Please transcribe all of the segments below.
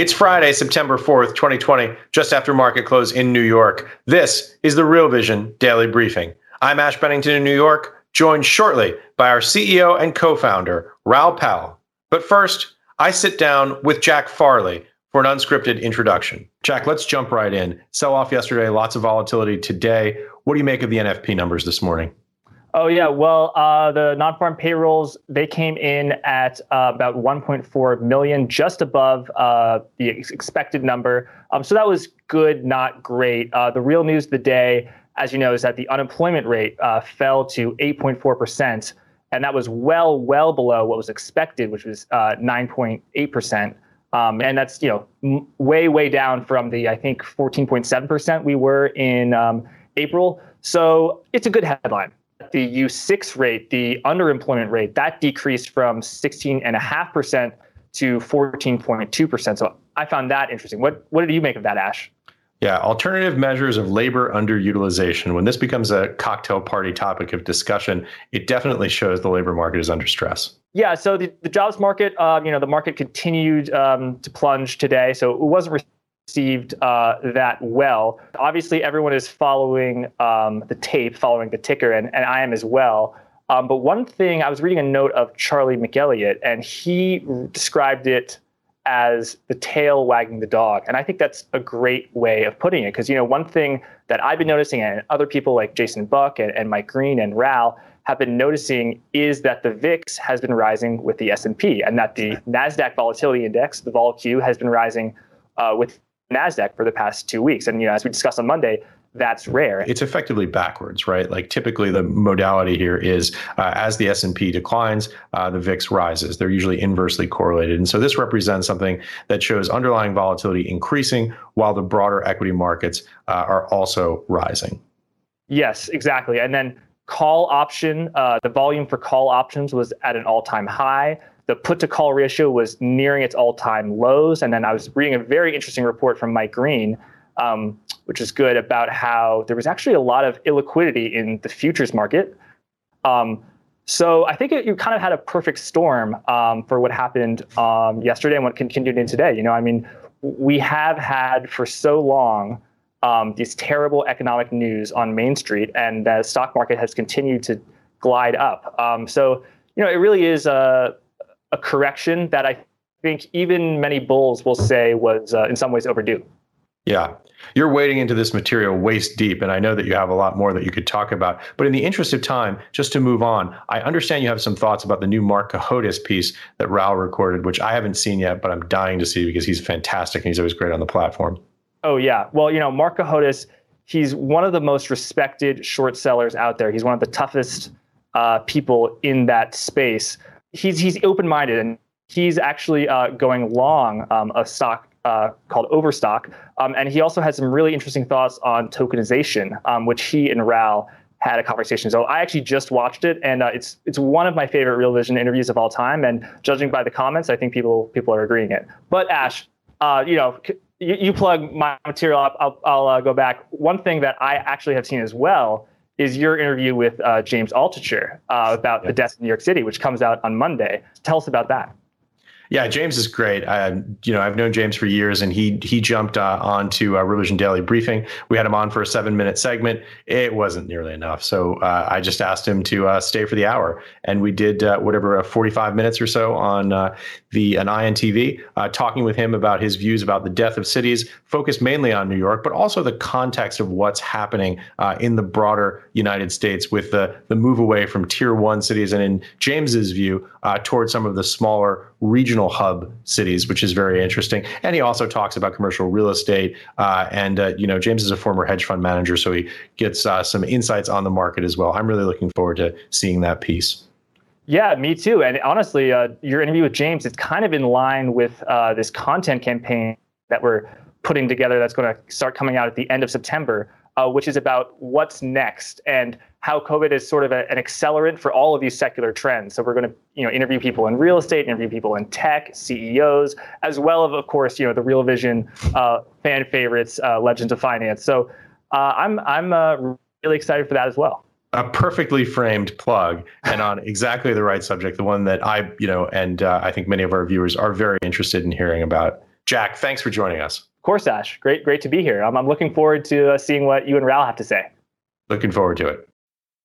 It's Friday, September 4th, 2020, just after market close in New York. This is the Real Vision Daily Briefing. I'm Ash Bennington in New York, joined shortly by our CEO and co founder, Raoul Pal. But first, I sit down with Jack Farley for an unscripted introduction. Jack, let's jump right in. Sell off yesterday, lots of volatility today. What do you make of the NFP numbers this morning? Oh yeah, well, uh, the non-farm payrolls they came in at uh, about 1.4 million, just above uh, the expected number. Um, so that was good, not great. Uh, the real news of the day, as you know, is that the unemployment rate uh, fell to 8.4 percent, and that was well, well below what was expected, which was 9.8 uh, percent. Um, and that's you know way, way down from the I think 14.7 percent we were in um, April. So it's a good headline the U6 rate, the underemployment rate, that decreased from 16.5% to 14.2%. So I found that interesting. What, what did you make of that, Ash? Yeah, alternative measures of labor underutilization. When this becomes a cocktail party topic of discussion, it definitely shows the labor market is under stress. Yeah, so the, the jobs market, uh, you know, the market continued um, to plunge today. So it wasn't received uh, that well. Obviously, everyone is following um, the tape, following the ticker, and, and I am as well. Um, but one thing, I was reading a note of Charlie McElligott, and he described it as the tail wagging the dog. And I think that's a great way of putting it. Because, you know, one thing that I've been noticing, and other people like Jason Buck and, and Mike Green and Raoul have been noticing, is that the VIX has been rising with the S&P, and that the NASDAQ Volatility Index, the VolQ, has been rising uh, with NASDAQ for the past two weeks. And, you know, as we discussed on Monday, that's rare. It's effectively backwards, right? Like typically the modality here is uh, as the S&P declines, uh, the VIX rises. They're usually inversely correlated. And so this represents something that shows underlying volatility increasing while the broader equity markets uh, are also rising. Yes, exactly. And then call option, uh, the volume for call options was at an all-time high the put to call ratio was nearing its all time lows. And then I was reading a very interesting report from Mike Green, um, which is good about how there was actually a lot of illiquidity in the futures market. Um, so I think it, you kind of had a perfect storm um, for what happened um, yesterday and what continued in today. You know, I mean, we have had for so long um, these terrible economic news on Main Street, and the stock market has continued to glide up. Um, so you know, it really is a a correction that I think even many bulls will say was uh, in some ways overdue. Yeah. You're wading into this material waist deep, and I know that you have a lot more that you could talk about. But in the interest of time, just to move on, I understand you have some thoughts about the new Marc Cohodes piece that Raoul recorded, which I haven't seen yet, but I'm dying to see because he's fantastic and he's always great on the platform. Oh, yeah. Well, you know, Marc Cohodes, he's one of the most respected short sellers out there. He's one of the toughest uh, people in that space he's he's open minded and he's actually uh, going long um, a stock uh, called Overstock, um, and he also had some really interesting thoughts on tokenization, um, which he and Raoul had a conversation. So I actually just watched it, and uh, it's it's one of my favorite Real Vision interviews of all time. And judging by the comments, I think people people are agreeing it. But Ash, uh, you know. You, you, plug my material up. I'll, I'll uh, go back. One thing that I actually have seen as well is your interview with uh, James Altucher uh, about the death in New York City, which comes out on Monday. Tell us about that. Yeah, James is great. I, you know, I've known James for years, and he he jumped uh, onto uh, Real Vision Daily Briefing. We had him on for a seven minute segment. It wasn't nearly enough, so uh, I just asked him to uh, stay for the hour, and we did uh, whatever uh, forty five minutes or so on the an INTV, talking with him about his views about the death of cities, focused mainly on New York, but also the context of what's happening in the broader United States with the the move away from tier one cities, and in James's view, towards some of the smaller regional hub cities, which is very interesting. And he also talks about commercial real estate. Uh, and uh, you know, James is a former hedge fund manager, so he gets uh, some insights on the market as well. I'm really looking forward to seeing that piece. Yeah, me too. And honestly, uh, your interview with James, it's kind of in line with uh, this content campaign that we're putting together that's going to start coming out at the end of September, uh, which is about what's next and how COVID is sort of a, an accelerant for all of these secular trends. So we're going to, you know, interview people in real estate, interview people in tech, CEOs, as well as, of course, you know, the Real Vision uh, fan favorites, uh, Legends of Finance. So uh, I'm I'm uh, really excited for that as well. A perfectly framed plug and on exactly the right subject, the one that I, you know, and uh, I think many of our viewers are very interested in hearing about. Jack, thanks for joining us. Of course, Ash. Great, great to be here. I'm, I'm looking forward to uh, seeing what you and Raoul have to say. Looking forward to it.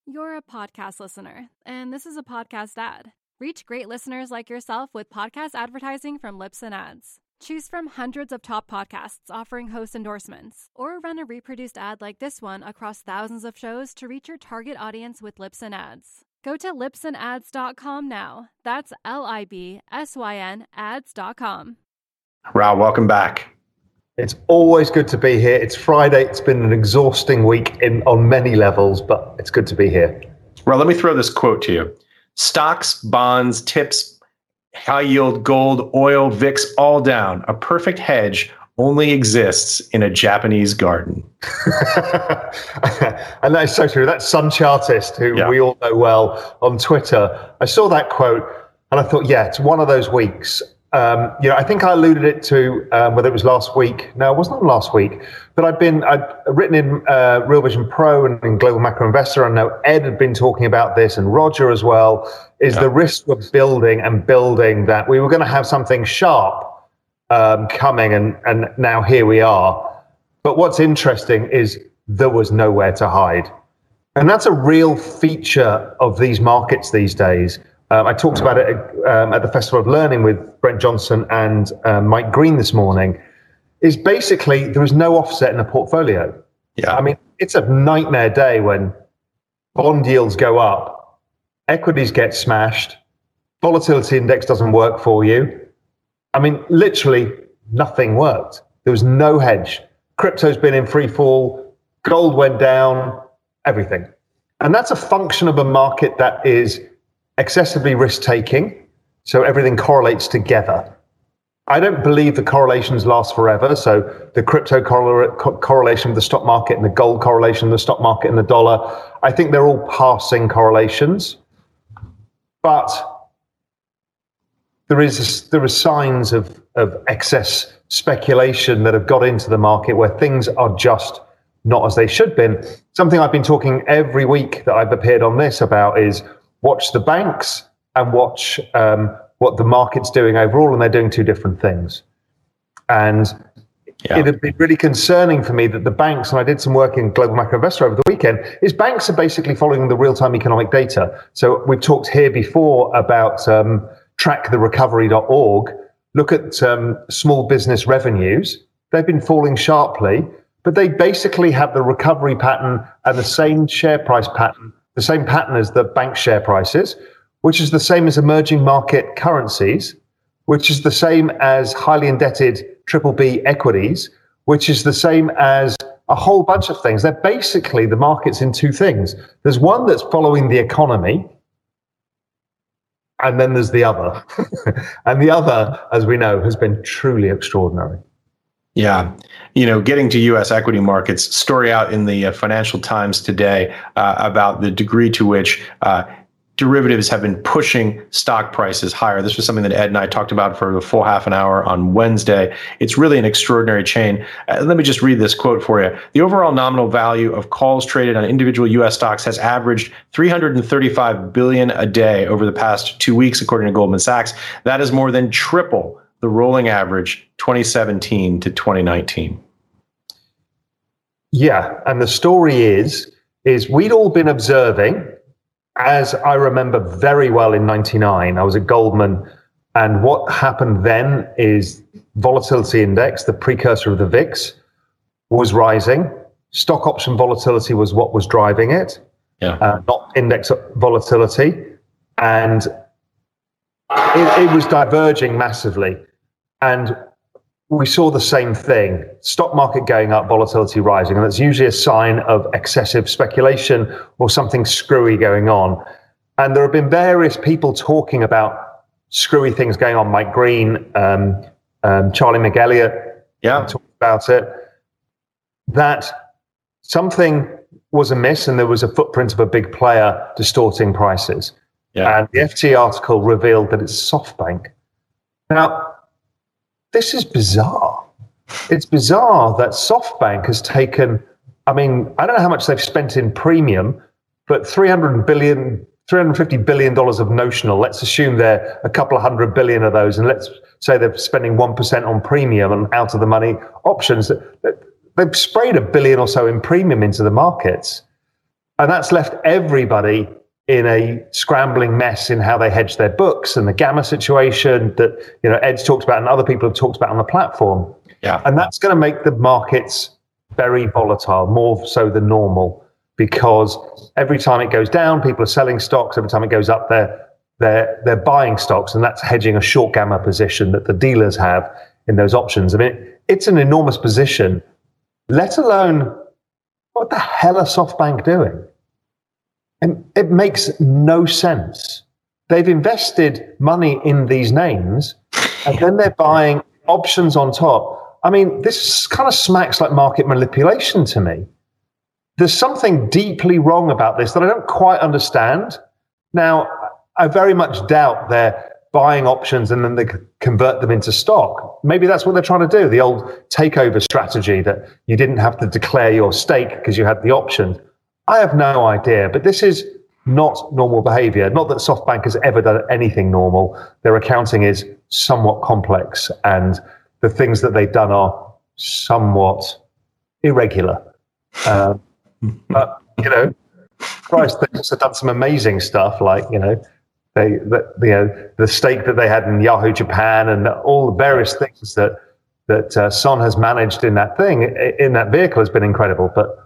You're a podcast listener, and this is a podcast ad. Reach great listeners like yourself with podcast advertising from Libsyn Ads. Choose from hundreds of top podcasts offering host endorsements, or run a reproduced ad like this one across thousands of shows to reach your target audience with Libsyn Ads. Go to libsynads.com now. That's L I B S Y N ads.com. Raoul, welcome back. It's always good to be here. It's Friday. It's been an exhausting week in on many levels, but it's good to be here. Well, let me throw this quote to you. Stocks, bonds, tips, high yield gold, oil, VIX, all down. A perfect hedge only exists in a Japanese garden. and that's so true. That's Sun Chartist, who yeah. we all know well on Twitter. I saw that quote and I thought, yeah, it's one of those weeks. Um, you know, I think I alluded it to um, whether it was last week. No, it wasn't last week. But I've been I've written in uh, Real Vision Pro and in Global Macro Investor. I know Ed had been talking about this, and Roger as well. Is yeah. the risk we're building and building that we were going to have something sharp um, coming, and and now here we are. But what's interesting is there was nowhere to hide, and that's a real feature of these markets these days um, I talked about it um, at the Festival of Learning with Brent Johnson and um, Mike Green this morning. Is basically there is no offset in a portfolio. Yeah. I mean, it's a nightmare day when bond yields go up, equities get smashed, volatility index doesn't work for you. I mean, literally nothing worked. There was no hedge. Crypto's been in free fall, gold went down, everything. And that's a function of a market that is excessively risk taking. So everything correlates together. I don't believe the correlations last forever. So the crypto correl- correlation with the stock market and the gold correlation with the stock market and the dollar, I think they're all passing correlations. But there is there are signs of, of excess speculation that have got into the market where things are just not as they should be. Something I've been talking every week that I've appeared on this about is watch the banks and watch um, what the market's doing overall, and they're doing two different things. And yeah. it had been really concerning for me that the banks, and I did some work in Global Macro Investor over the weekend, is banks are basically following the real-time economic data. So we've talked here before about um, tracktherecovery.org. Look at um, small business revenues. They've been falling sharply, but they basically have the recovery pattern and the same share price pattern the same pattern as the bank share prices, which is the same as emerging market currencies, which is the same as highly indebted triple B equities, which is the same as a whole bunch of things. They're basically the markets in two things. There's one that's following the economy, and then there's the other. and the other, as we know, has been truly extraordinary. Yeah. You know, getting to U.S. equity markets, story out in the uh, Financial Times today uh, about the degree to which uh, derivatives have been pushing stock prices higher. This was something that Ed and I talked about for the full half an hour on Wednesday. It's really an extraordinary chain. Uh, let me just read this quote for you. The overall nominal value of calls traded on individual U.S. stocks has averaged 335 billion a day over the past two weeks, according to Goldman Sachs. That is more than triple the rolling average 2017 to 2019. Yeah, and the story is is we'd all been observing as I remember very well in 99 I was at Goldman and what happened then is volatility index the precursor of the VIX was rising stock option volatility was what was driving it yeah. Uh, not index volatility and it, it was diverging massively and we saw the same thing stock market going up, volatility rising. And that's usually a sign of excessive speculation or something screwy going on. And there have been various people talking about screwy things going on. Mike Green, um, um, Charlie McElligott, Yeah. talked about it. That something was amiss and there was a footprint of a big player distorting prices. Yeah. And the FT article revealed that it's SoftBank. Now, this is bizarre. It's bizarre that SoftBank has taken, I mean, I don't know how much they've spent in premium, but 300 billion, 350 billion dollars of notional. Let's assume they're a couple of hundred billion of those, and let's say they're spending 1% on premium and out of the money options. They've sprayed a billion or so in premium into the markets. And that's left everybody in a scrambling mess in how they hedge their books and the gamma situation that you know Ed's talked about and other people have talked about on the platform. Yeah. And that's going to make the markets very volatile, more so than normal, because every time it goes down, people are selling stocks. Every time it goes up, they're they're they're buying stocks, and that's hedging a short gamma position that the dealers have in those options. I mean, it's an enormous position. Let alone what the hell are SoftBank doing? And it makes no sense. They've invested money in these names, and then they're buying options on top. I mean, this kind of smacks like market manipulation to me. There's something deeply wrong about this that I don't quite understand. Now, I very much doubt they're buying options and then they convert them into stock. Maybe that's what they're trying to do the old takeover strategy that you didn't have to declare your stake because you had the option. I have no idea, but this is not normal behavior. Not that SoftBank has ever done anything normal. Their accounting is somewhat complex and the things that they've done are somewhat irregular. Uh, but, you know, Christ, they've also done some amazing stuff like, you know, they, the, you know, the stake that they had in Yahoo Japan and all the various things that that uh, Son has managed in that thing in that vehicle has been incredible. But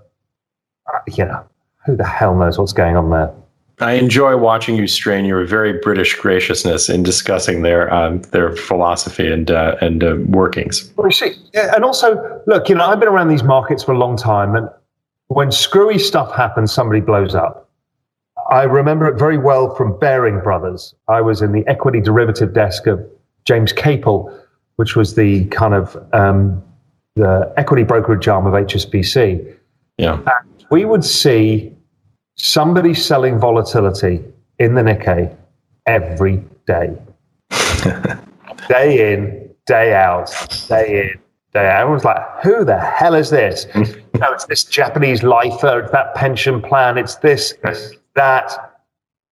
you know, who the hell knows what's going on there? I enjoy watching you strain your very British graciousness in discussing their um, their philosophy and uh, and uh, workings. Well, see, and also look, you know, I've been around these markets for a long time, and when screwy stuff happens, somebody blows up. I remember it very well from Baring Brothers. I was in the equity derivative desk of James Capel, which was the kind of um, the equity brokerage arm of HSBC. Yeah. And we would see somebody selling volatility in the Nikkei every day. day in, day out, day in, day out. Everyone's like, who the hell is this? no, it's this Japanese lifer, it's that pension plan, it's this, that.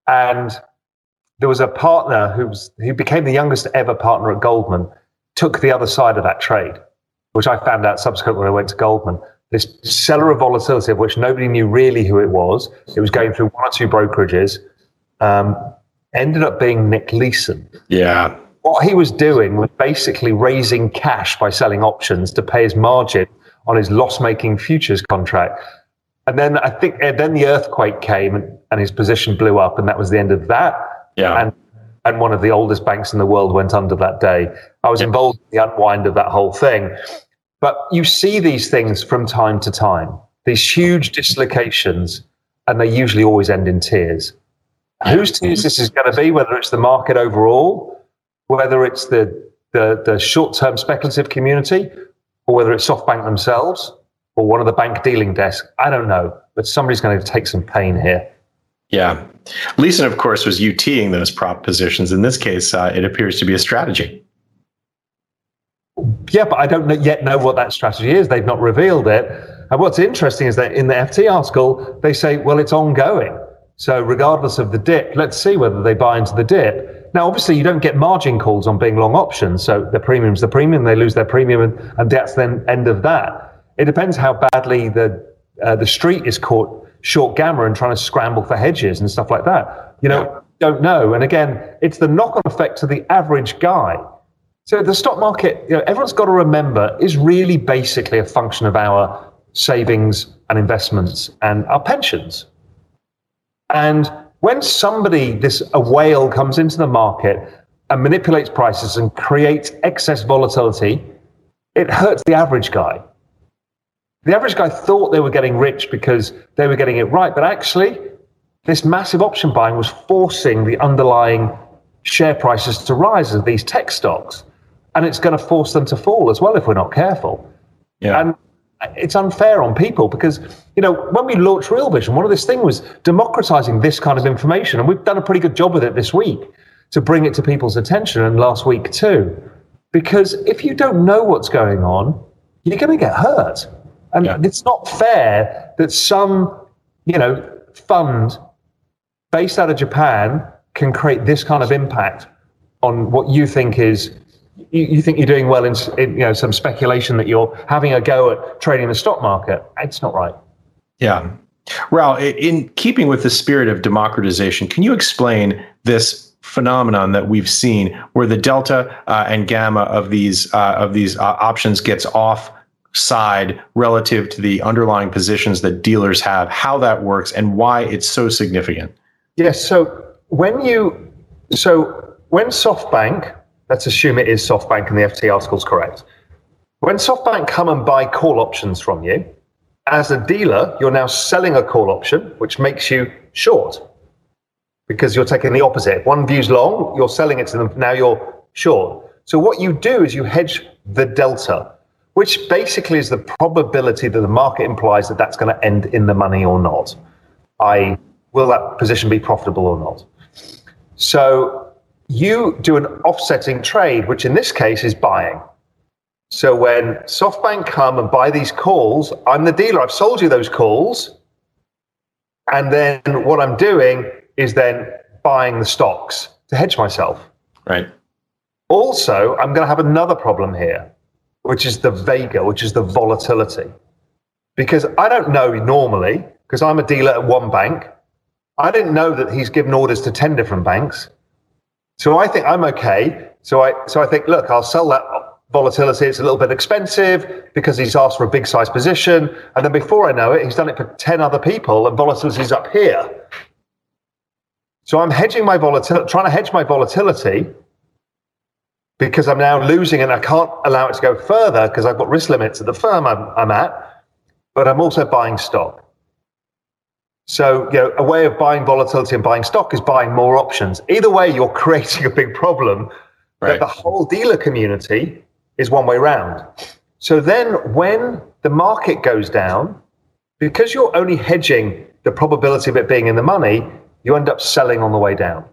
And there was a partner who was who became the youngest ever partner at Goldman, took the other side of that trade, which I found out subsequently when I went to Goldman. This seller of volatility, of which nobody knew really who it was, it was going through one or two brokerages, um, ended up being Nick Leeson. Yeah. What he was doing was basically raising cash by selling options to pay his margin on his loss-making futures contract. And then I think then the earthquake came and, and his position blew up, and that was the end of that. Yeah. And and one of the oldest banks in the world went under that day. I was involved in the unwind of that whole thing. But you see these things from time to time, these huge dislocations, and they usually always end in tears. Whose tears this is going to be, whether it's the market overall, whether it's the, the, the short term speculative community, or whether it's SoftBank themselves, or one of the bank dealing desks, I don't know. But somebody's going to take some pain here. Yeah. Leeson, of course, was UTing those prop positions. In this case, uh, it appears to be a strategy. Yeah, but I don't yet know what that strategy is. They've not revealed it. And what's interesting is that in the FT article, they say, well, it's ongoing. So regardless of the dip, let's see whether they buy into the dip. Now, obviously, you don't get margin calls on being long options. So the premium's the premium, they lose their premium, and, and that's then end of that. It depends how badly the uh, the street is caught short gamma and trying to scramble for hedges and stuff like that. You know, yeah. don't know. And again, it's the knock-on effect to the average guy. So the stock market, you know, everyone's got to remember, is really basically a function of our savings and investments and our pensions. And when somebody, this a whale comes into the market and manipulates prices and creates excess volatility, it hurts the average guy. The average guy thought they were getting rich because they were getting it right, but actually, this massive option buying was forcing the underlying share prices to rise of these tech stocks. And it's going to force them to fall as well if we're not careful. Yeah. And it's unfair on people because you know when we launched Real Vision, one of this thing was democratizing this kind of information, and we've done a pretty good job with it this week to bring it to people's attention, and last week too. Because if you don't know what's going on, you're going to get hurt, and Yeah. it's not fair that some you know fund based out of Japan can create this kind of impact on what you think is you, you think you're doing well in, in you know some speculation that you're having a go at trading the stock market. It's not right. Yeah. Raoul, in keeping with the spirit of democratization, can you explain this phenomenon that we've seen where the delta uh, and gamma of these uh, of these uh, options gets off side relative to the underlying positions that dealers have, how that works and why it's so significant? Yes. So when you so when SoftBank, let's assume it is SoftBank and the FT article is correct. When SoftBank come and buy call options from you, as a dealer, you're now selling a call option, which makes you short because you're taking the opposite. One view's long, you're selling it to them. Now you're short. So what you do is you hedge the delta, which basically is the probability that the market implies that that's going to end in the money or not. I will that position be profitable or not? So you do an offsetting trade, which in this case is buying. So when SoftBank come and buy these calls, I'm the dealer. I've sold you those calls. And then what I'm doing is then buying the stocks to hedge myself. Right. Also, I'm going to have another problem here, which is the vega, which is the volatility. Because I don't know normally, because I'm a dealer at one bank, I didn't know that he's given orders to 10 different banks. So I think I'm okay. So I so I think, look, I'll sell that volatility. It's a little bit expensive because he's asked for a big size position. And then before I know it, he's done it for 10 other people and volatility's up here. So I'm hedging my volatility, trying to hedge my volatility because I'm now losing and I can't allow it to go further because I've got risk limits at the firm I'm, I'm at, but I'm also buying stock. So, you know, a way of buying volatility and buying stock is buying more options. Either way, you're creating a big problem Right. that the whole dealer community is one way round. So then when the market goes down, because you're only hedging the probability of it being in the money, you end up selling on the way down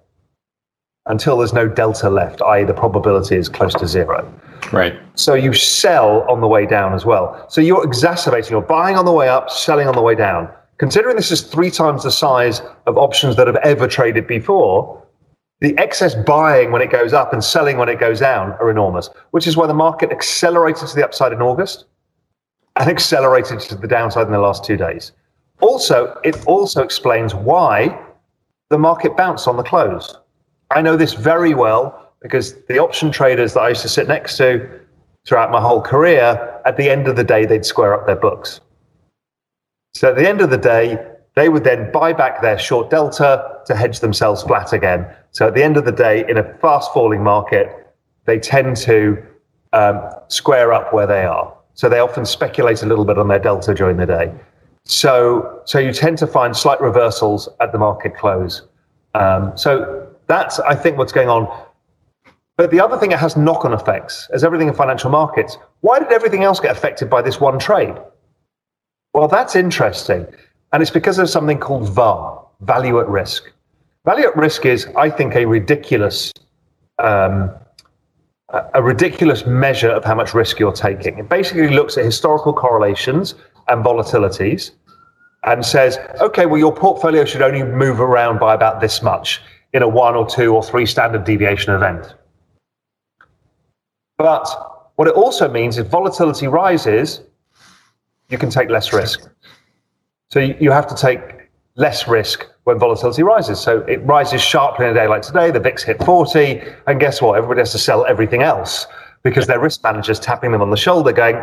until there's no delta left, i.e., the probability is close to zero. Right. So you sell on the way down as well. So you're exacerbating, you're buying on the way up, selling on the way down. Considering this is three times the size of options that have ever traded before, the excess buying when it goes up and selling when it goes down are enormous, which is why the market accelerated to the upside in August and accelerated to the downside in the last two days. Also, it also explains why the market bounced on the close. I know this very well because the option traders that I used to sit next to throughout my whole career, at the end of the day, they'd square up their books. So at the end of the day, they would then buy back their short delta to hedge themselves flat again. So at the end of the day, in a fast falling market, they tend to um, square up where they are. So they often speculate a little bit on their delta during the day. So, so you tend to find slight reversals at the market close. Um, so that's, I think, what's going on. But the other thing, it has knock-on effects, as everything in financial markets. Why did everything else get affected by this one trade? Well, that's interesting. And it's because of something called VAR, value at risk. Value at risk is, I think, a ridiculous, um, a- ridiculous measure of how much risk you're taking. It basically looks at historical correlations and volatilities and says, okay, well, your portfolio should only move around by about this much in a one or two or three standard deviation event. But what it also means is volatility rises, you can take less risk. So you, have to take less risk when volatility rises. So it rises sharply in a day like today, the VIX hit 40, and guess what? Everybody has to sell everything else because their risk manager's tapping them on the shoulder going,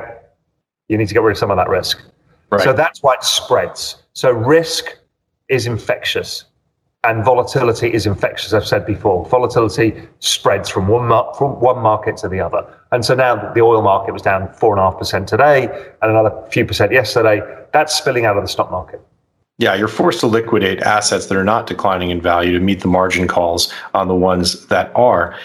you need to get rid of some of that risk. Right. So that's why it spreads. So risk is infectious and volatility is infectious. I've said before, volatility spreads from one mar- from one market to the other. And so now the oil market was down four and a half percent today, and another few percent yesterday. That's spilling out of the stock market. Yeah, you're forced to liquidate assets that are not declining in value to meet the margin calls on the ones that are.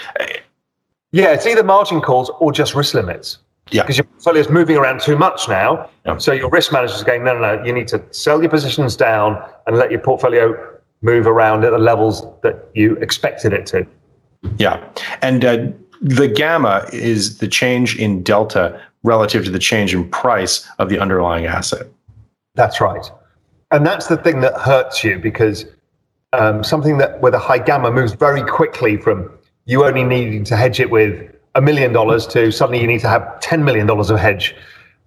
Yeah, it's either margin calls or just risk limits. Yeah. Because your portfolio is moving around too much now. Yeah. So your risk manager is going, no, no, no, you need to sell your positions down and let your portfolio move around at the levels that you expected it to. Yeah. And uh, the gamma is the change in delta relative to the change in price of the underlying asset. That's right. And that's the thing that hurts you because um, something that with a high gamma moves very quickly from you only needing to hedge it with a million dollars to suddenly you need to have $10 million of hedge.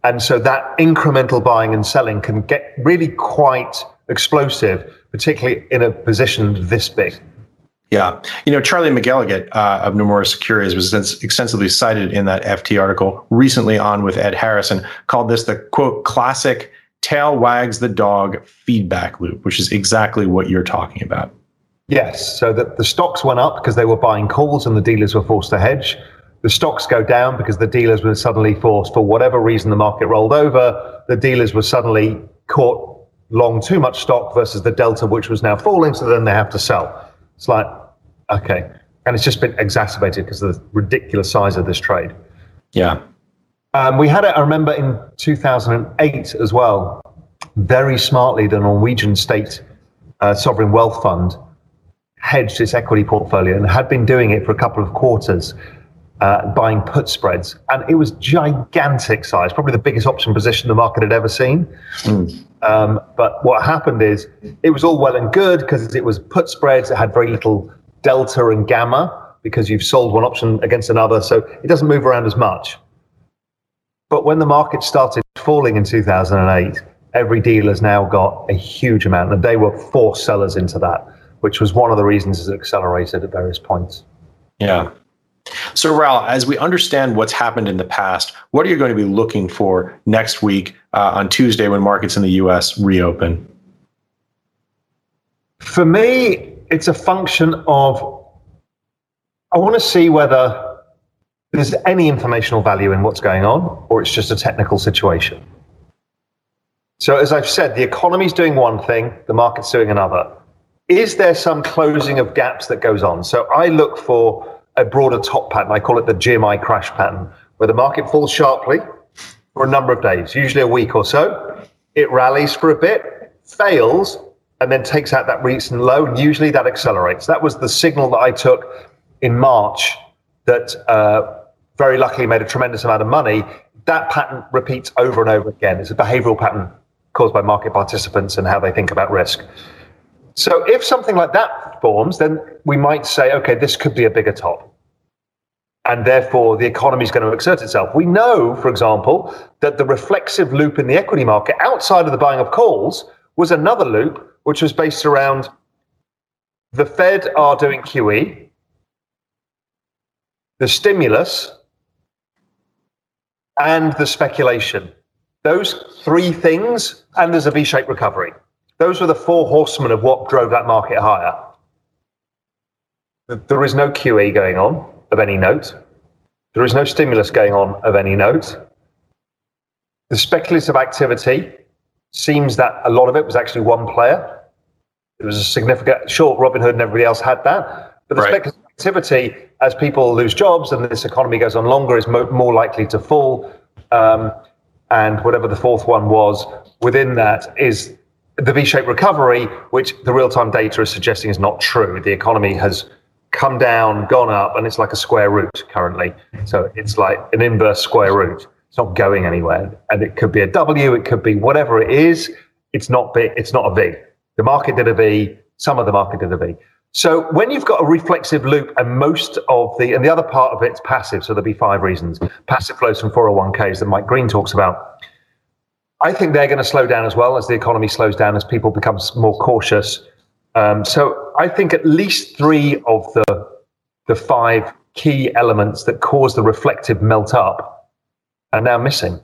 And so that incremental buying and selling can get really quite explosive, particularly in a position this big. Yeah. You know, Charlie McElligott uh, of Nomura Securities was extensively cited in that FT article recently on with Ed Harrison, called this the quote, classic tail wags the dog feedback loop, which is exactly what you're talking about. Yes. So that the stocks went up because they were buying calls and the dealers were forced to hedge. The stocks go down because the dealers were suddenly forced, for whatever reason, the market rolled over. The dealers were suddenly caught long too much stock versus the delta, which was now falling. So then they have to sell. It's like, okay. And it's just been exacerbated because of the ridiculous size of this trade. Yeah. Um, we had it, I remember, in 2008 as well. Very smartly, the Norwegian state uh, sovereign wealth fund hedged its equity portfolio and had been doing it for a couple of quarters, uh, buying put spreads. And it was gigantic size, probably the biggest option position the market had ever seen. Mm. Um, but what happened is it was all well and good because it was put spreads, it had very little delta and gamma because you've sold one option against another. So it doesn't move around as much. But when the market started falling in 2008, every dealer's now got a huge amount, and they were forced sellers into that, which was one of the reasons it accelerated at various points. Yeah. So, Raoul, as we understand what's happened in the past, what are you going to be looking for next week uh, on Tuesday when markets in the US reopen? For me, it's a function of I want to see whether there's any informational value in what's going on, or it's just a technical situation. So, as I've said, the economy's doing one thing, the market's doing another. Is there some closing of gaps that goes on? So, I look for a broader top pattern. I call it the GMI crash pattern, where the market falls sharply for a number of days, usually a week or so. It rallies for a bit, fails, and then takes out that recent low, and usually that accelerates. That was the signal that I took in March that uh, very luckily made a tremendous amount of money, that pattern repeats over and over again. It's a behavioral pattern caused by market participants and how they think about risk. So if something like that forms, then we might say, okay, this could be a bigger top. And therefore, the economy is going to exert itself. We know, for example, that the reflexive loop in the equity market outside of the buying of calls was another loop, which was based around the Fed are doing QE, the stimulus and the speculation. Those three things, and there's a V shaped recovery. Those were the four horsemen of what drove that market higher. There is no QE going on of any note. There is no stimulus going on of any note. The speculative activity seems that a lot of it was actually one player. It was a significant short. Robinhood and everybody else had that. But the right. speculative activity, as people lose jobs and this economy goes on longer, is mo- more likely to fall. Um, and whatever the fourth one was within that is the V-shaped recovery, which the real-time data is suggesting is not true. The economy has come down, gone up, and it's like a square root currently. So it's like an inverse square root. It's not going anywhere, and it could be a W, it could be whatever it is. It's not big. It's not a V. The market did a V. Some of the market did a V. So when you've got a reflexive loop and most of the, and the other part of it's passive, so there'll be five reasons. Passive flows from 401ks that Mike Green talks about. I think they're going to slow down as well as the economy slows down, as people become more cautious. Um, so I think at least three of the, the five key elements that cause the reflective melt up are now missing.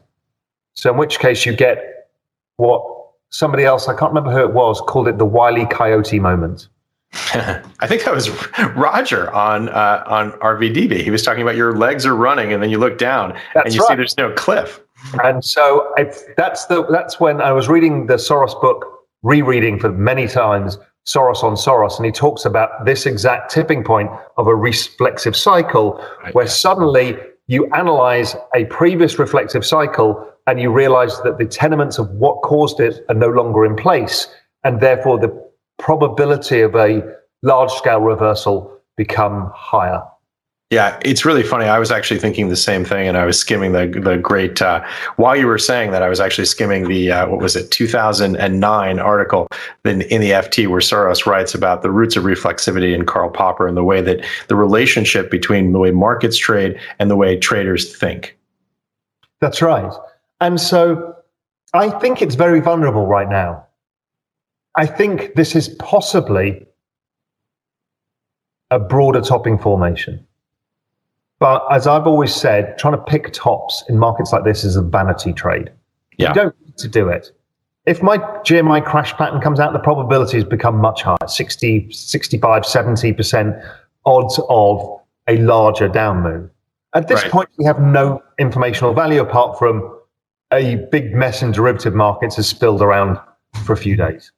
So in which case you get what somebody else, I can't remember who it was, called it the Wily Coyote moment I think that was Roger on uh, on RVDB. He was talking about your legs are running, and then you look down that's and you right. see there's no cliff. And so I, that's the that's when I was reading the Soros book, rereading for many times Soros on Soros, and he talks about this exact tipping point of a reflexive cycle right. where suddenly you analyze a previous reflexive cycle and you realize that the tenements of what caused it are no longer in place. And therefore, the probability of a large scale reversal become higher. Yeah, it's really funny. I was actually thinking the same thing, and I was skimming the the great. Uh, while you were saying that, I was actually skimming the uh, what was it, 2009 article in, in the FT where Soros writes about the roots of reflexivity and Karl Popper and the way that the relationship between the way markets trade and the way traders think. That's right, and so I think it's very vulnerable right now. I think this is possibly a broader topping formation. But as I've always said, trying to pick tops in markets like this is a vanity trade. Yeah. You don't need to do it. If my GMI crash pattern comes out, the probability has become much higher 60, 65, 70% odds of a larger down move. At this right. point, we have no informational value apart from a big mess in derivative markets has spilled around for a few days.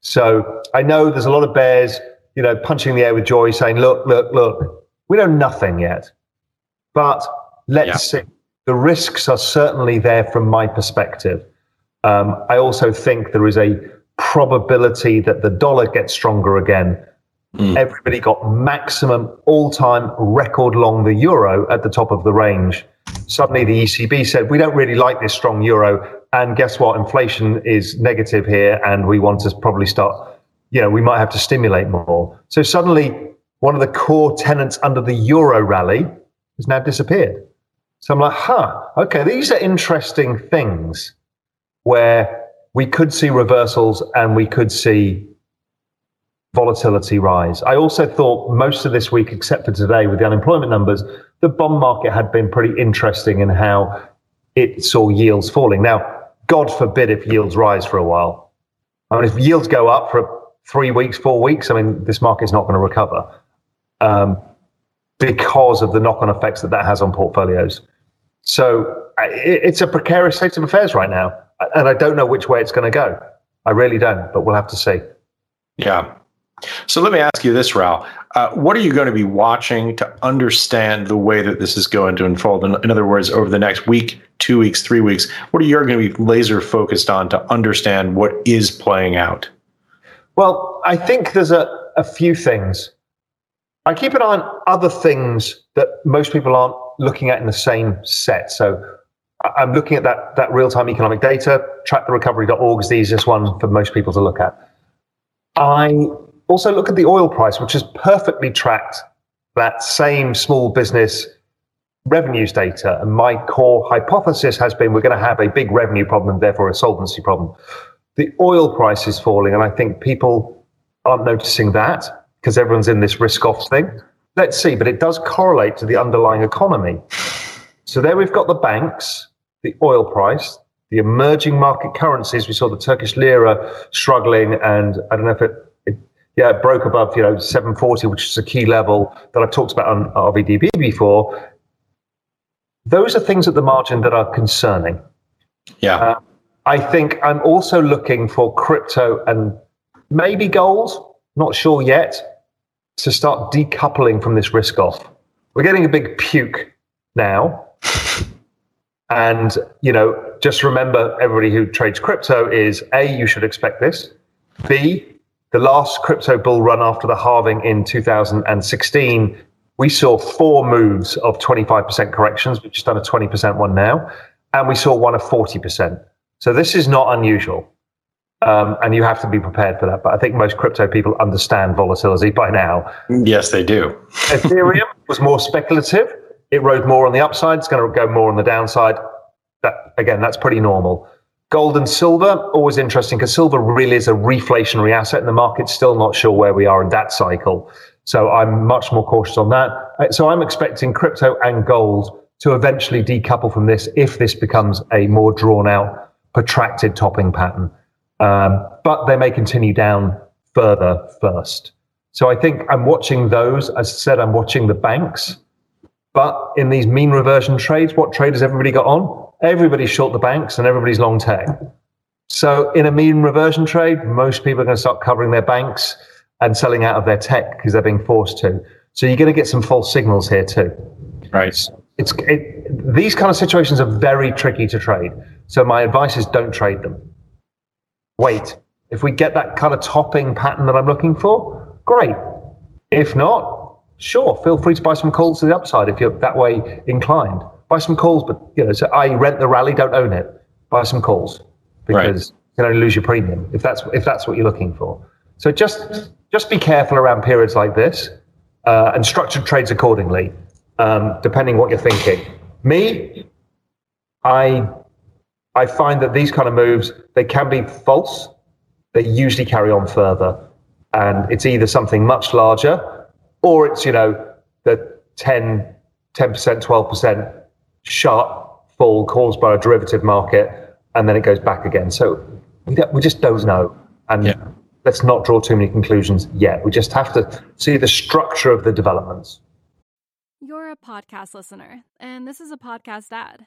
So I know there's a lot of bears, you know, punching the air with joy, saying, "Look, look, look, we know nothing yet." But let's yeah. see. The risks are certainly there from my perspective. Um, I also think there is a probability that the dollar gets stronger again. Mm. Everybody got maximum all time record long the euro at the top of the range. Suddenly, the ECB said, We don't really like this strong euro. And guess what? Inflation is negative here, and we want to probably start, you know, we might have to stimulate more. So suddenly, one of the core tenants under the euro rally has now disappeared. So I'm like, huh, okay, these are interesting things where we could see reversals and we could see volatility rise. I also thought most of this week, except for today with the unemployment numbers, the bond market had been pretty interesting in how it saw yields falling. Now, God forbid if yields rise for a while. I mean, if yields go up for three weeks, four weeks, I mean, this market's not going to recover. Um, because of the knock-on effects that that has on portfolios. So it's a precarious state of affairs right now, and I don't know which way it's going to go. I really don't, but we'll have to see. Yeah. So let me ask you this, Raoul. Uh, what are you going to be watching to understand the way that this is going to unfold? In, in other words, over the next week, two weeks, three weeks, what are you going to be laser focused on to understand what is playing out? Well, I think there's a, a few things. I keep an eye on other things that most people aren't looking at in the same set. So I'm looking at that, that real time economic data. Tracktherecovery.org is the easiest one for most people to look at. I also look at the oil price, which has perfectly tracked that same small business revenues data. And my core hypothesis has been we're going to have a big revenue problem and therefore a solvency problem. The oil price is falling, and I think people aren't noticing that because everyone's in this risk off thing. Let's see, but it does correlate to the underlying economy. So there we've got the banks, the oil price, the emerging market currencies. We saw the Turkish lira struggling, and I don't know if it, it yeah, it broke above you know 740, which is a key level that I've talked about on RVDB before. Those are things at the margin that are concerning. Yeah. Uh, I think I'm also looking for crypto and maybe gold. Not sure yet to start decoupling from this risk off. We're getting a big puke now. and, you know, just remember everybody who trades crypto is A, you should expect this. B, the last crypto bull run after the halving in 2016, we saw four moves of 25% corrections. We've just done a 20% one now. And we saw one of 40%. So this is not unusual. Um, and you have to be prepared for that. But I think most crypto people understand volatility by now. Yes, they do. Ethereum was more speculative. It rode more on the upside. It's going to go more on the downside. That again, that's pretty normal. Gold and silver, always interesting because silver really is a reflationary asset, and the market's still not sure where we are in that cycle. So I'm much more cautious on that. Uh, so I'm expecting crypto and gold to eventually decouple from this if this becomes a more drawn out, protracted topping pattern. Um, but they may continue down further first. So I think I'm watching those. As I said, I'm watching the banks. But in these mean reversion trades, what trade has everybody got on? Everybody's short the banks and everybody's long tech. So in a mean reversion trade, most people are going to start covering their banks and selling out of their tech because they're being forced to. So you're going to get some false signals here too. Right. It's it, these kind of situations are very tricky to trade. So my advice is don't trade them. Wait. If we get that kind of topping pattern that I'm looking for, great. If not, sure, feel free to buy some calls to the upside if you're that way inclined. Buy some calls, but you know, so I rent the rally, don't own it. Buy some calls because right. you can only lose your premium if that's if that's what you're looking for. So just just be careful around periods like this uh, and structured trades accordingly, um, depending what you're thinking. Me, I I find that these kind of moves they can be false. They usually carry on further, and it's either something much larger, or it's you know the 10 percent, twelve percent sharp fall caused by a derivative market, and then it goes back again. So we we just don't know, and. Yeah let's not draw too many conclusions yet. We just have to see the structure of the developments. You're a podcast listener, and this is a podcast ad.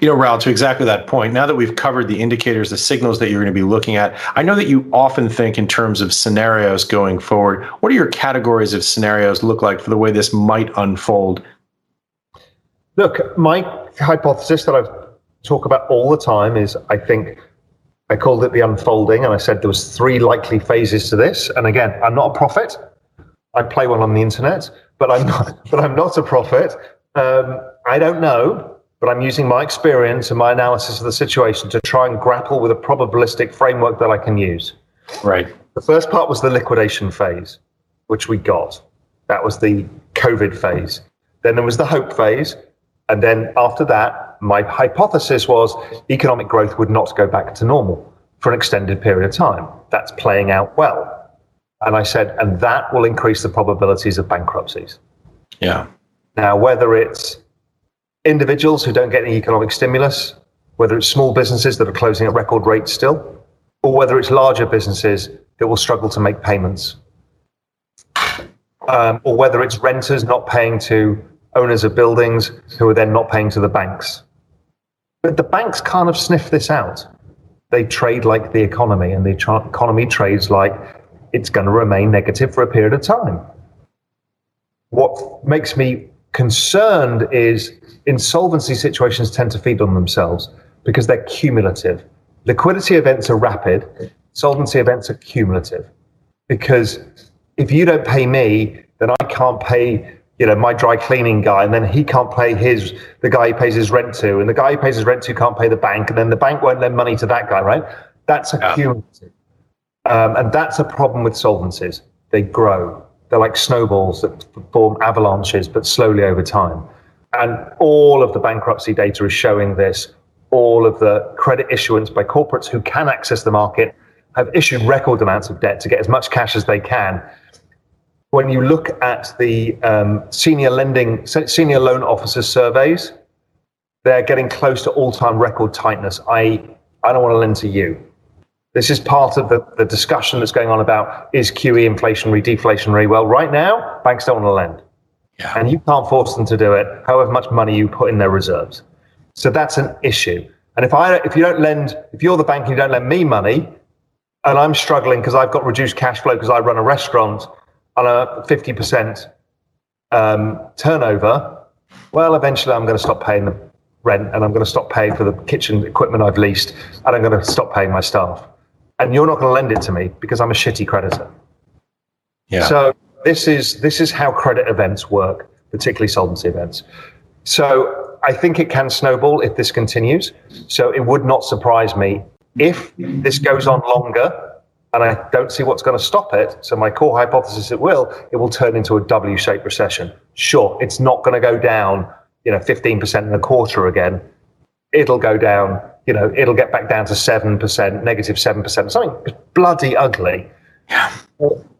You know, Raoul, to exactly that point, now that we've covered the indicators, the signals that you're going to be looking at, I know that you often think in terms of scenarios going forward. What do your categories of scenarios look like for the way this might unfold? Look, my hypothesis that I talk about all the time is I think I called it the unfolding, and I said there was three likely phases to this. And again, I'm not a prophet. I play one on the internet, but I'm not. But I'm not a prophet. Um, I don't know but I'm using my experience and my analysis of the situation to try and grapple with a probabilistic framework that I can use. Right. The first part was the liquidation phase, which we got. That was the COVID phase. Then there was the hope phase. And then after that, my hypothesis was economic growth would not go back to normal for an extended period of time. That's playing out well. And I said, and that will increase the probabilities of bankruptcies. Yeah. Now, whether it's individuals who don't get any economic stimulus, whether it's small businesses that are closing at record rates still, or whether it's larger businesses that will struggle to make payments, um, or whether it's renters not paying to owners of buildings who are then not paying to the banks. But the banks kind of sniff this out. They trade like the economy, and the tra- economy trades like it's going to remain negative for a period of time. What makes me concerned is insolvency situations tend to feed on themselves because they're cumulative. Liquidity events are rapid, solvency events are cumulative. Because if you don't pay me, then I can't pay you know my dry cleaning guy and then he can't pay his the guy he pays his rent to and the guy he pays his rent to can't pay the bank and then the bank won't lend money to that guy right that's a yeah. cumulative um, and that's a problem with solvencies they grow they're like snowballs that form avalanches, but slowly over time. And all of the bankruptcy data is showing this. All of the credit issuance by corporates who can access the market have issued record amounts of debt to get as much cash as they can. When you look at the um, senior lending, senior loan officers surveys, they're getting close to all-time record tightness. I, I don't want to lend to you. This is part of the, the discussion that's going on about is QE inflationary, deflationary? Well, right now, banks don't want to lend. Yeah. And you can't force them to do it, however much money you put in their reserves. So that's an issue. And if I if you don't lend, if you're the bank and you don't lend me money, and I'm struggling because I've got reduced cash flow because I run a restaurant on a 50% um, turnover, well, eventually I'm going to stop paying the rent and I'm going to stop paying for the kitchen equipment I've leased and I'm going to stop paying my staff and you're not going to lend it to me because I'm a shitty creditor. Yeah. So this is this is how credit events work, particularly solvency events. So I think it can snowball if this continues. So it would not surprise me if this goes on longer and I don't see what's going to stop it. So my core hypothesis it will, it will turn into a W-shaped recession. Sure, it's not going to go down, you know, 15% in a quarter again. It'll go down you know, it'll get back down to 7%, negative 7%, something bloody ugly. Yeah.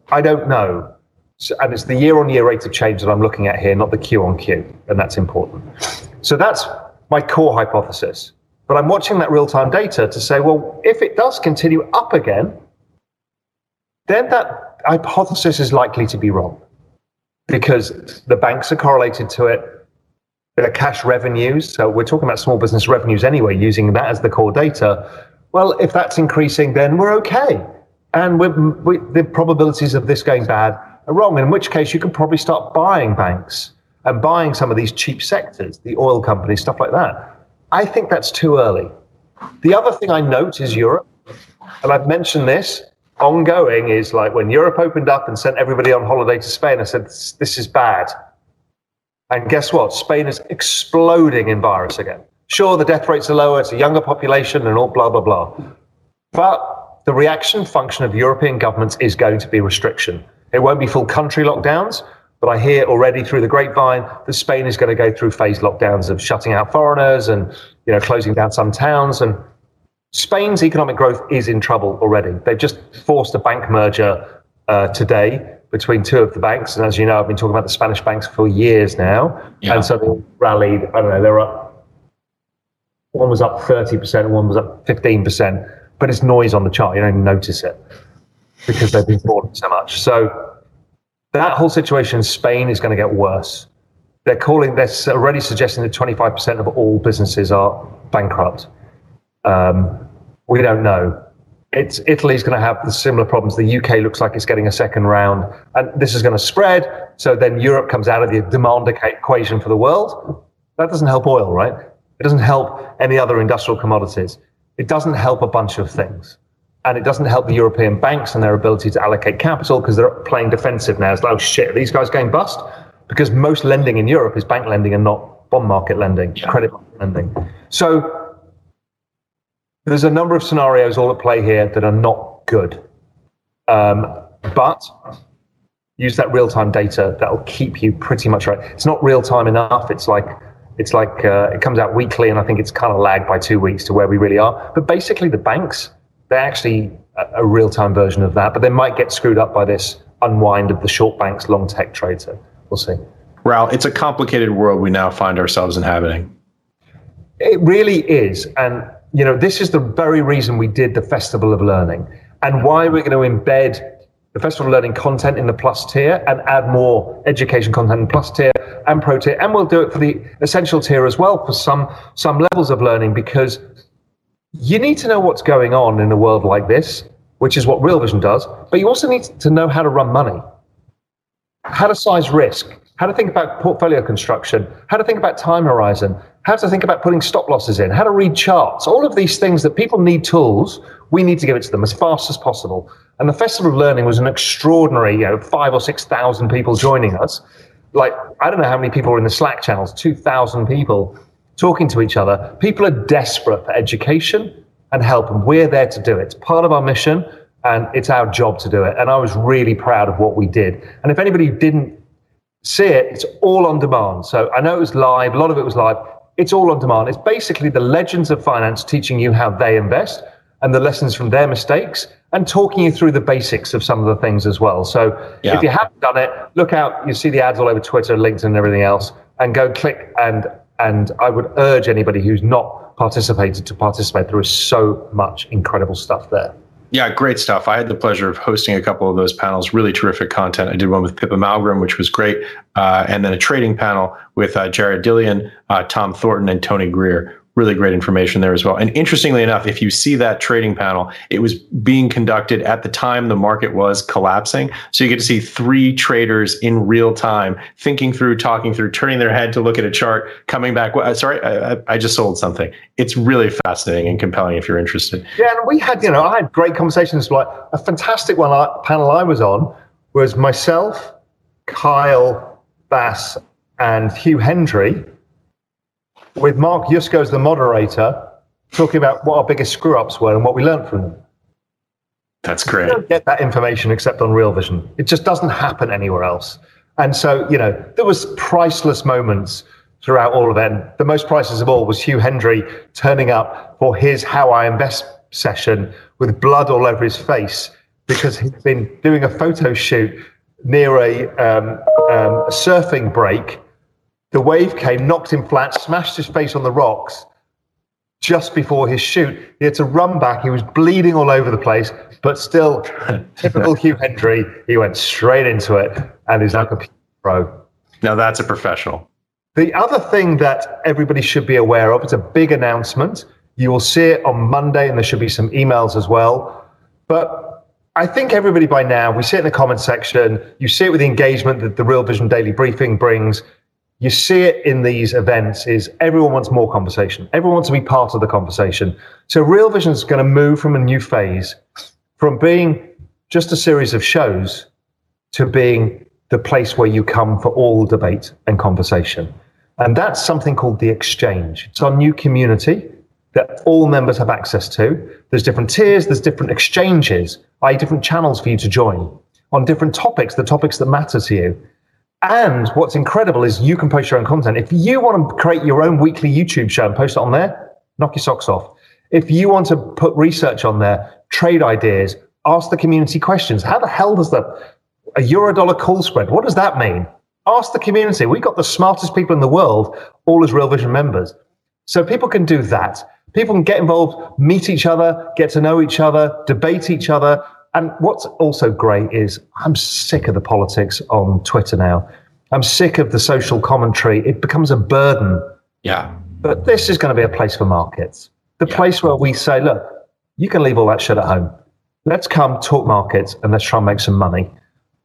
I don't know. So, and it's the year on year rate of change that I'm looking at here, not the Q on Q. And that's important. So that's my core hypothesis. But I'm watching that real time data to say, well, if it does continue up again, then that hypothesis is likely to be wrong because the banks are correlated to it. Their cash revenues, so we're talking about small business revenues anyway, using that as the core data. Well, if that's increasing, then we're okay. And we we, the probabilities of this going bad are wrong, in which case you can probably start buying banks and buying some of these cheap sectors, the oil companies, stuff like that. I think that's too early. The other thing I note is Europe, and I've mentioned this ongoing is like when Europe opened up and sent everybody on holiday to Spain, I said, this is bad. And guess what? Spain is exploding in virus again. Sure, the death rates are lower, it's a younger population and all blah, blah, blah. But the reaction function of European governments is going to be restriction. It won't be full country lockdowns, but I hear already through the grapevine that Spain is going to go through phased lockdowns of shutting out foreigners and you know closing down some towns. And Spain's economic growth is in trouble already. They've just forced a bank merger uh, today between two of the banks. And as you know, I've been talking about the Spanish banks for years now. Yeah. And so they rallied, I don't know, they're up, one was up 30%, one was up 15%, but it's noise on the chart. You don't even notice it because they've been bought so much. So that whole situation in Spain is going to get worse. They're calling, they're already suggesting that 25% of all businesses are bankrupt. Um, we don't know. It's Italy's going to have the similar problems. The UK looks like it's getting a second round, and this is going to spread. So then Europe comes out of the demand equation for the world. That doesn't help oil, right? It doesn't help any other industrial commodities. It doesn't help a bunch of things. And it doesn't help the European banks and their ability to allocate capital because they're playing defensive now. It's like, oh shit, these guys going bust? Because most lending in Europe is bank lending and not bond market lending, yeah. credit lending. So there's a number of scenarios all at play here that are not good. Um, but use that real time data that'll keep you pretty much right. It's not real time enough. It's like it's like uh, it comes out weekly, and I think it's kind of lagged by two weeks to where we really are. But basically, the banks they're actually a, a real time version of that, but they might get screwed up by this unwind of the short banks, long tech trade. So we'll see. Raoul, it's a complicated world we now find ourselves inhabiting. It really is, and you know, this is the very reason we did the Festival of Learning and why we're going to embed the Festival of Learning content in the plus tier and add more education content in plus tier and pro tier. And we'll do it for the essential tier as well for some, some levels of learning because you need to know what's going on in a world like this, which is what Real Vision does, but you also need to know how to run money, how to size risk, how to think about portfolio construction, how to think about time horizon, how to think about putting stop losses in, how to read charts, all of these things that people need tools, we need to give it to them as fast as possible. And the Festival of Learning was an extraordinary, you know, five or 6,000 people joining us. Like, I don't know how many people were in the Slack channels, 2,000 people talking to each other. People are desperate for education and help, and we're there to do it. It's part of our mission, and it's our job to do it. And I was really proud of what we did. And if anybody didn't see it. It's all on demand. So I know it was live. A lot of it was live. It's all on demand. It's basically the legends of finance teaching you how they invest and the lessons from their mistakes and talking you through the basics of some of the things as well. So yeah. if you haven't done it, look out. You see the ads all over Twitter, LinkedIn, and everything else, and go click. And and I would urge anybody who's not participated to participate. There is so much incredible stuff there. Yeah, great stuff. I had the pleasure of hosting a couple of those panels. Really terrific content. I did one with Pippa Malmgren, which was great, uh, and then a trading panel with uh, Jared Dillian, uh, Tom Thornton, and Tony Greer really great information there as well. And interestingly enough, if you see that trading panel, it was being conducted at the time the market was collapsing. So you get to see three traders in real time thinking through, talking through, turning their head to look at a chart, coming back. Uh, sorry, I, I just sold something. It's really fascinating and compelling if you're interested. Yeah, and we had, you know, I had great conversations. Like a fantastic one I, panel I was on was myself, Kyle Bass, and Hugh Hendry with Mark Yusko as the moderator, talking about what our biggest screw ups were and what we learned from them. That's great. You don't get that information except on Real Vision. It just doesn't happen anywhere else. And so, you know, there was priceless moments throughout all of it. The most priceless of all was Hugh Hendry turning up for his How I Invest session with blood all over his face because he'd been doing a photo shoot near a, um, um, a surfing break The wave came, knocked him flat, smashed his face on the rocks just before his shoot. He had to run back. He was bleeding all over the place, but still, typical Hugh Hendry, he went straight into it and is like a pro. Now that's a professional. The other thing that everybody should be aware of, it's a big announcement. You will see it on Monday, and there should be some emails as well. But I think everybody by now, we see it in the comment section, you see it with the engagement that the Real Vision Daily Briefing brings. You see it in these events is everyone wants more conversation. Everyone wants to be part of the conversation. So Real Vision is going to move from a new phase from being just a series of shows to being the place where you come for all debate and conversation. And that's something called the exchange. It's our new community that all members have access to. There's different tiers, there's different exchanges, i.e., different channels for you to join on different topics, the topics that matter to you. And what's incredible is you can post your own content. If you want to create your own weekly YouTube show and post it on there, knock your socks off. If you want to put research on there, trade ideas, ask the community questions. How the hell does that a euro dollar call spread? What does that mean? Ask the community. We've got the smartest people in the world, all as Real Vision members. So people can do that. People can get involved, meet each other, get to know each other, debate each other. And what's also great is I'm sick of the politics on Twitter now. I'm sick of the social commentary. It becomes a burden. Yeah. But this is going to be a place for markets. The yeah. place where we say, look, you can leave all that shit at home. Let's come talk markets and let's try and make some money.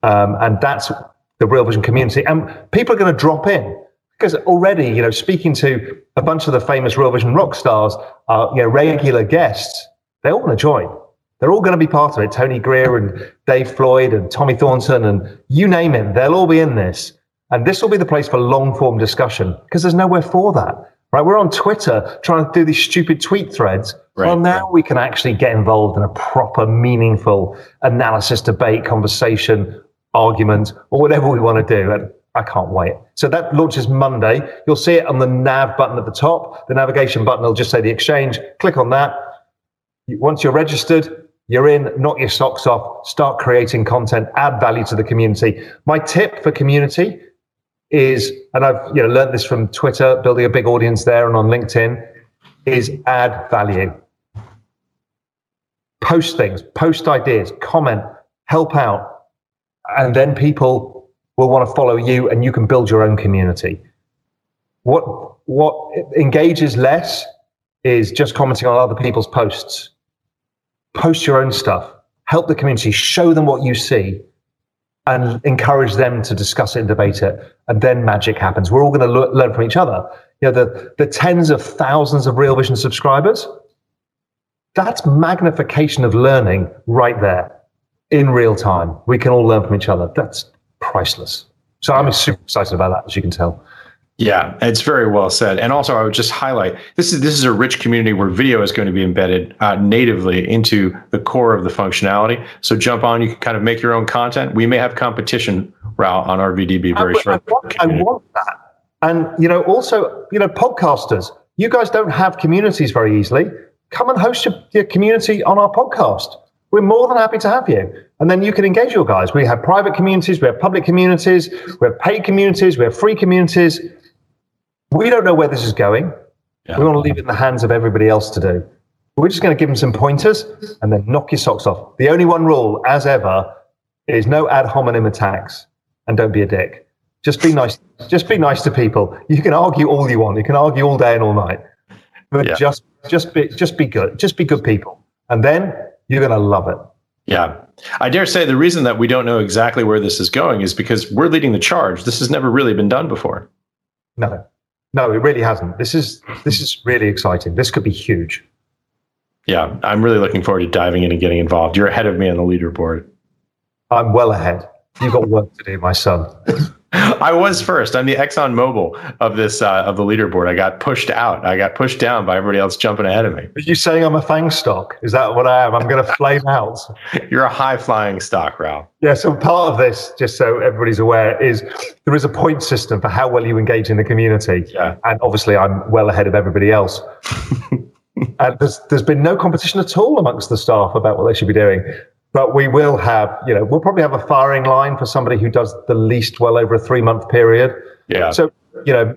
Um, and that's the Real Vision community. And people are going to drop in because already, you know, speaking to a bunch of the famous Real Vision rock stars, uh, you know, regular guests, they all want to join. They're all going to be part of it. Tony Greer and Dave Floyd and Tommy Thornton and you name it, they'll all be in this. And this will be the place for long form discussion because there's nowhere for that. Right? We're on Twitter trying to do these stupid tweet threads. Right. Well, now we can actually get involved in a proper, meaningful analysis, debate, conversation argument, or whatever we want to do. And I can't wait. So that launches Monday. You'll see it on the nav button at the top. The navigation button will just say the exchange. Click on that. Once you're registered, you're in, knock your socks off, start creating content, add value to the community. My tip for community is, and I've you know learned this from Twitter, building a big audience there and on LinkedIn, is add value. Post things, post ideas, comment, help out and then people will want to follow you and you can build your own community what what engages less is just commenting on other people's posts post your own stuff help the community show them what you see and encourage them to discuss it and debate it and then magic happens we're all going to learn from each other you know the the tens of thousands of real vision subscribers that's magnification of learning right there in real time. We can all learn from each other. That's priceless. So I'm super excited about that, as you can tell. Yeah, it's very well said. And also, I would just highlight this is this is a rich community where video is going to be embedded uh, natively into the core of the functionality. So jump on, you can kind of make your own content. We may have competition route on RVDB very I, shortly. I want, I want that. And you know, also, you know, podcasters, you guys don't have communities very easily. Come and host your, your community on our podcast we're more than happy to have you. And then you can engage your guys. We have private communities, we have public communities, we have paid communities, we have free communities. We don't know where this is going. Yeah. We want to leave it in the hands of everybody else to do. We're just going to give them some pointers and then knock your socks off. The only one rule, as ever, is no ad hominem attacks and don't be a dick. Just be nice. Just be nice to people. You can argue all you want. You can argue all day and all night, but yeah. just just be just be good. Just be good people, and then you're going to love it. Yeah. I dare say the reason that we don't know exactly where this is going is because we're leading the charge. This has never really been done before. No. No, it really hasn't. This is this is really exciting. This could be huge. Yeah, I'm really looking forward to diving in and getting involved. You're ahead of me on the leaderboard. I'm well ahead. You've got work to do, my son. I was first. I'm the Exxon Mobil of this uh, of the leaderboard. I got pushed out. I got pushed down by everybody else jumping ahead of me. Are you saying I'm a fang stock? Is that what I am? I'm going to flame out. You're a high flying stock, Raoul. Yeah. So part of this, just so everybody's aware, is there is a point system for how well you engage in the community. Yeah. And obviously, I'm well ahead of everybody else. and there's there's been no competition at all amongst the staff about what they should be doing but we will have, you know, we'll probably have a firing line for somebody who does the least well over a three month period. Yeah. So you know,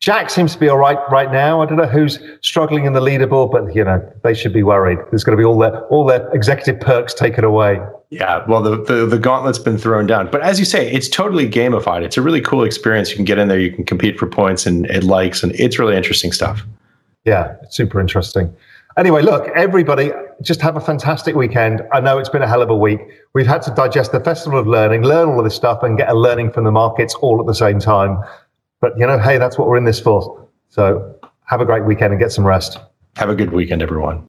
Jack seems to be all right right now. I don't know who's struggling in the leaderboard, but you know they should be worried. There's going to be all their all their executive perks taken away. Yeah, well, the, the the gauntlet's been thrown down, but as you say, it's totally gamified. It's a really cool experience. You can get in there, you can compete for points and, and likes, and it's really interesting stuff. Yeah, super interesting. Anyway, look, everybody, just have a fantastic weekend. I know it's been a hell of a week. We've had to digest the Festival of Learning, learn all of this stuff, and get a learning from the markets all at the same time. But you know, hey, that's what we're in this for. So have a great weekend and get some rest. Have a good weekend, everyone.